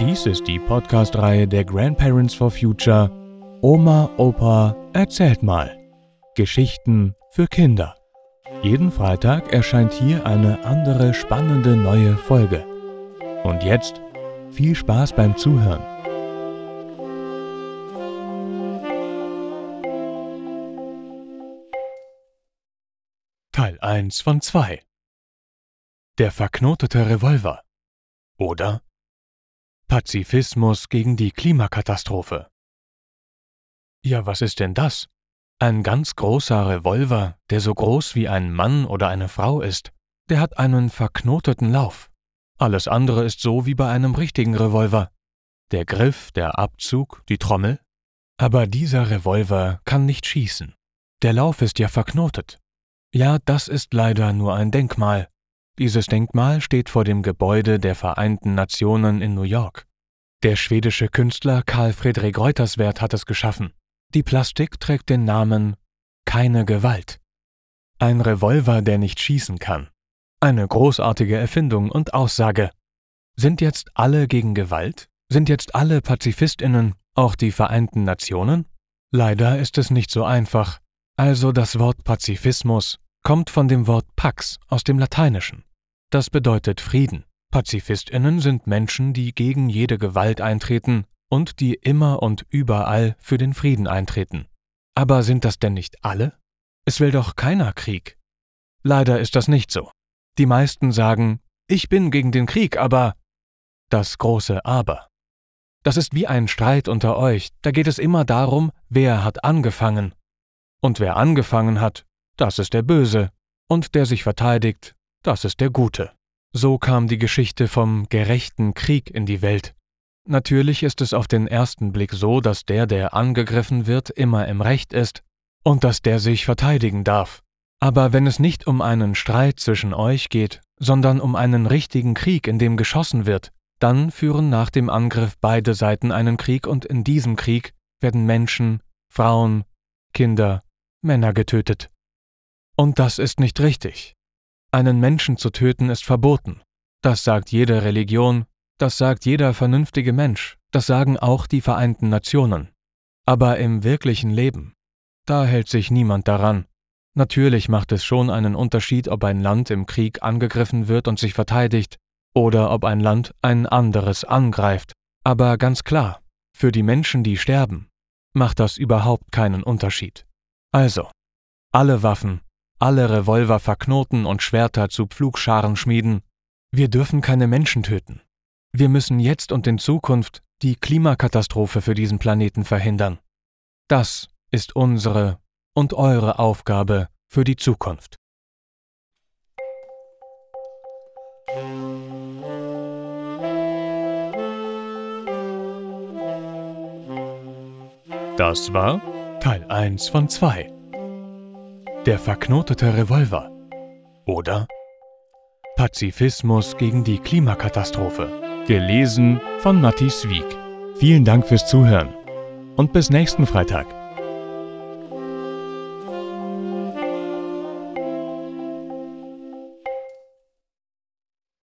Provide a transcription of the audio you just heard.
Dies ist die Podcast-Reihe der Grandparents for Future Oma, Opa, erzählt mal. Geschichten für Kinder. Jeden Freitag erscheint hier eine andere spannende neue Folge. Und jetzt viel Spaß beim Zuhören. Teil 1 von 2 Der verknotete Revolver oder Pazifismus gegen die Klimakatastrophe. Ja, was ist denn das? Ein ganz großer Revolver, der so groß wie ein Mann oder eine Frau ist, der hat einen verknoteten Lauf. Alles andere ist so wie bei einem richtigen Revolver. Der Griff, der Abzug, die Trommel. Aber dieser Revolver kann nicht schießen. Der Lauf ist ja verknotet. Ja, das ist leider nur ein Denkmal. Dieses Denkmal steht vor dem Gebäude der Vereinten Nationen in New York. Der schwedische Künstler Karl Friedrich Reuterswert hat es geschaffen. Die Plastik trägt den Namen Keine Gewalt. Ein Revolver, der nicht schießen kann. Eine großartige Erfindung und Aussage. Sind jetzt alle gegen Gewalt? Sind jetzt alle Pazifistinnen, auch die Vereinten Nationen? Leider ist es nicht so einfach. Also das Wort Pazifismus kommt von dem Wort Pax aus dem Lateinischen. Das bedeutet Frieden. Pazifistinnen sind Menschen, die gegen jede Gewalt eintreten und die immer und überall für den Frieden eintreten. Aber sind das denn nicht alle? Es will doch keiner Krieg. Leider ist das nicht so. Die meisten sagen, ich bin gegen den Krieg, aber das große Aber. Das ist wie ein Streit unter euch, da geht es immer darum, wer hat angefangen. Und wer angefangen hat, das ist der Böse, und der sich verteidigt, das ist der Gute. So kam die Geschichte vom gerechten Krieg in die Welt. Natürlich ist es auf den ersten Blick so, dass der, der angegriffen wird, immer im Recht ist und dass der sich verteidigen darf. Aber wenn es nicht um einen Streit zwischen euch geht, sondern um einen richtigen Krieg, in dem geschossen wird, dann führen nach dem Angriff beide Seiten einen Krieg und in diesem Krieg werden Menschen, Frauen, Kinder, Männer getötet. Und das ist nicht richtig. Einen Menschen zu töten ist verboten. Das sagt jede Religion, das sagt jeder vernünftige Mensch, das sagen auch die Vereinten Nationen. Aber im wirklichen Leben, da hält sich niemand daran. Natürlich macht es schon einen Unterschied, ob ein Land im Krieg angegriffen wird und sich verteidigt, oder ob ein Land ein anderes angreift. Aber ganz klar, für die Menschen, die sterben, macht das überhaupt keinen Unterschied. Also, alle Waffen, alle Revolver verknoten und Schwerter zu Pflugscharen schmieden. Wir dürfen keine Menschen töten. Wir müssen jetzt und in Zukunft die Klimakatastrophe für diesen Planeten verhindern. Das ist unsere und eure Aufgabe für die Zukunft. Das war Teil 1 von 2. Der verknotete Revolver oder Pazifismus gegen die Klimakatastrophe. Gelesen von Matthias Wieck. Vielen Dank fürs Zuhören und bis nächsten Freitag.